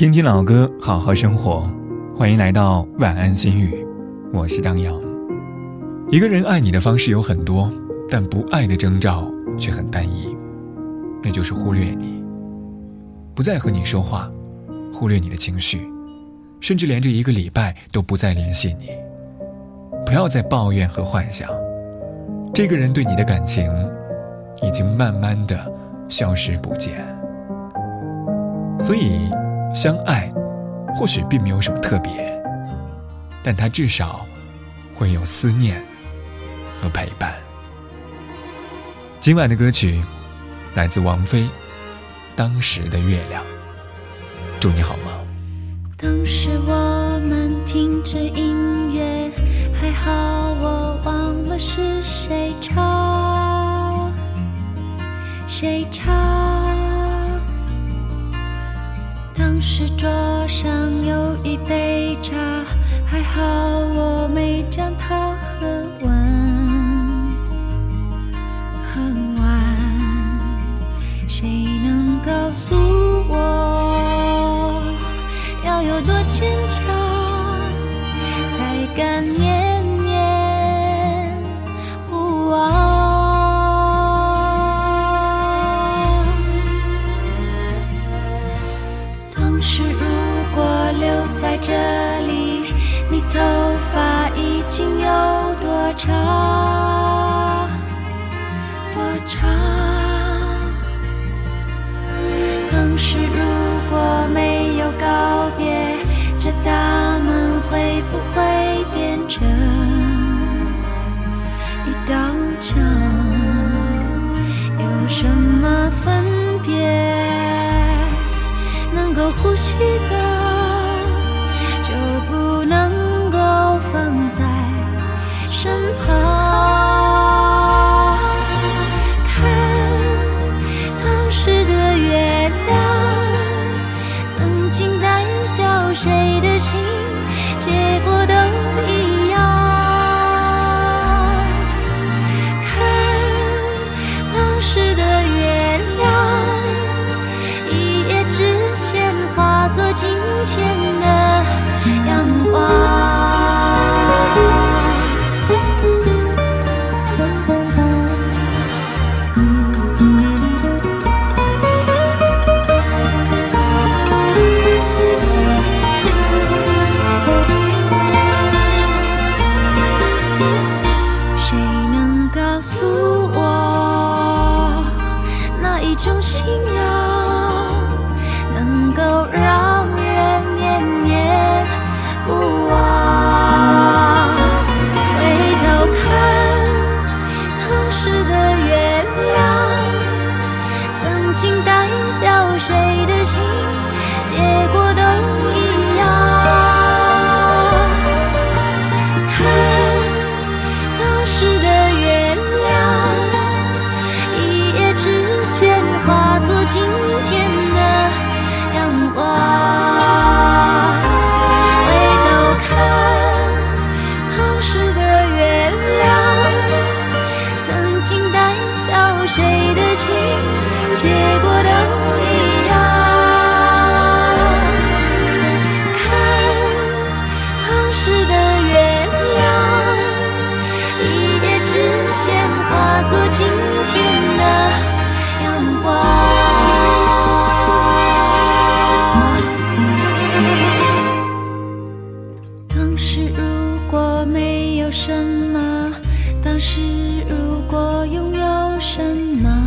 听听老歌，好好生活。欢迎来到晚安心语，我是张扬。一个人爱你的方式有很多，但不爱的征兆却很单一，那就是忽略你，不再和你说话，忽略你的情绪，甚至连着一个礼拜都不再联系你。不要再抱怨和幻想，这个人对你的感情已经慢慢的消失不见。所以。相爱，或许并没有什么特别，但它至少会有思念和陪伴。今晚的歌曲来自王菲，《当时的月亮》。祝你好梦。当时我们听着音乐，还好我忘了是谁唱，谁唱。当时桌上有一杯茶，还好我没如果留在这里，你头发已经有多长？呼吸的？告诉我哪一种信仰能够让人念念不忘。回头看当时的我回头看，当时的月亮，曾经代表谁的心？结果都。当时如果拥有什么？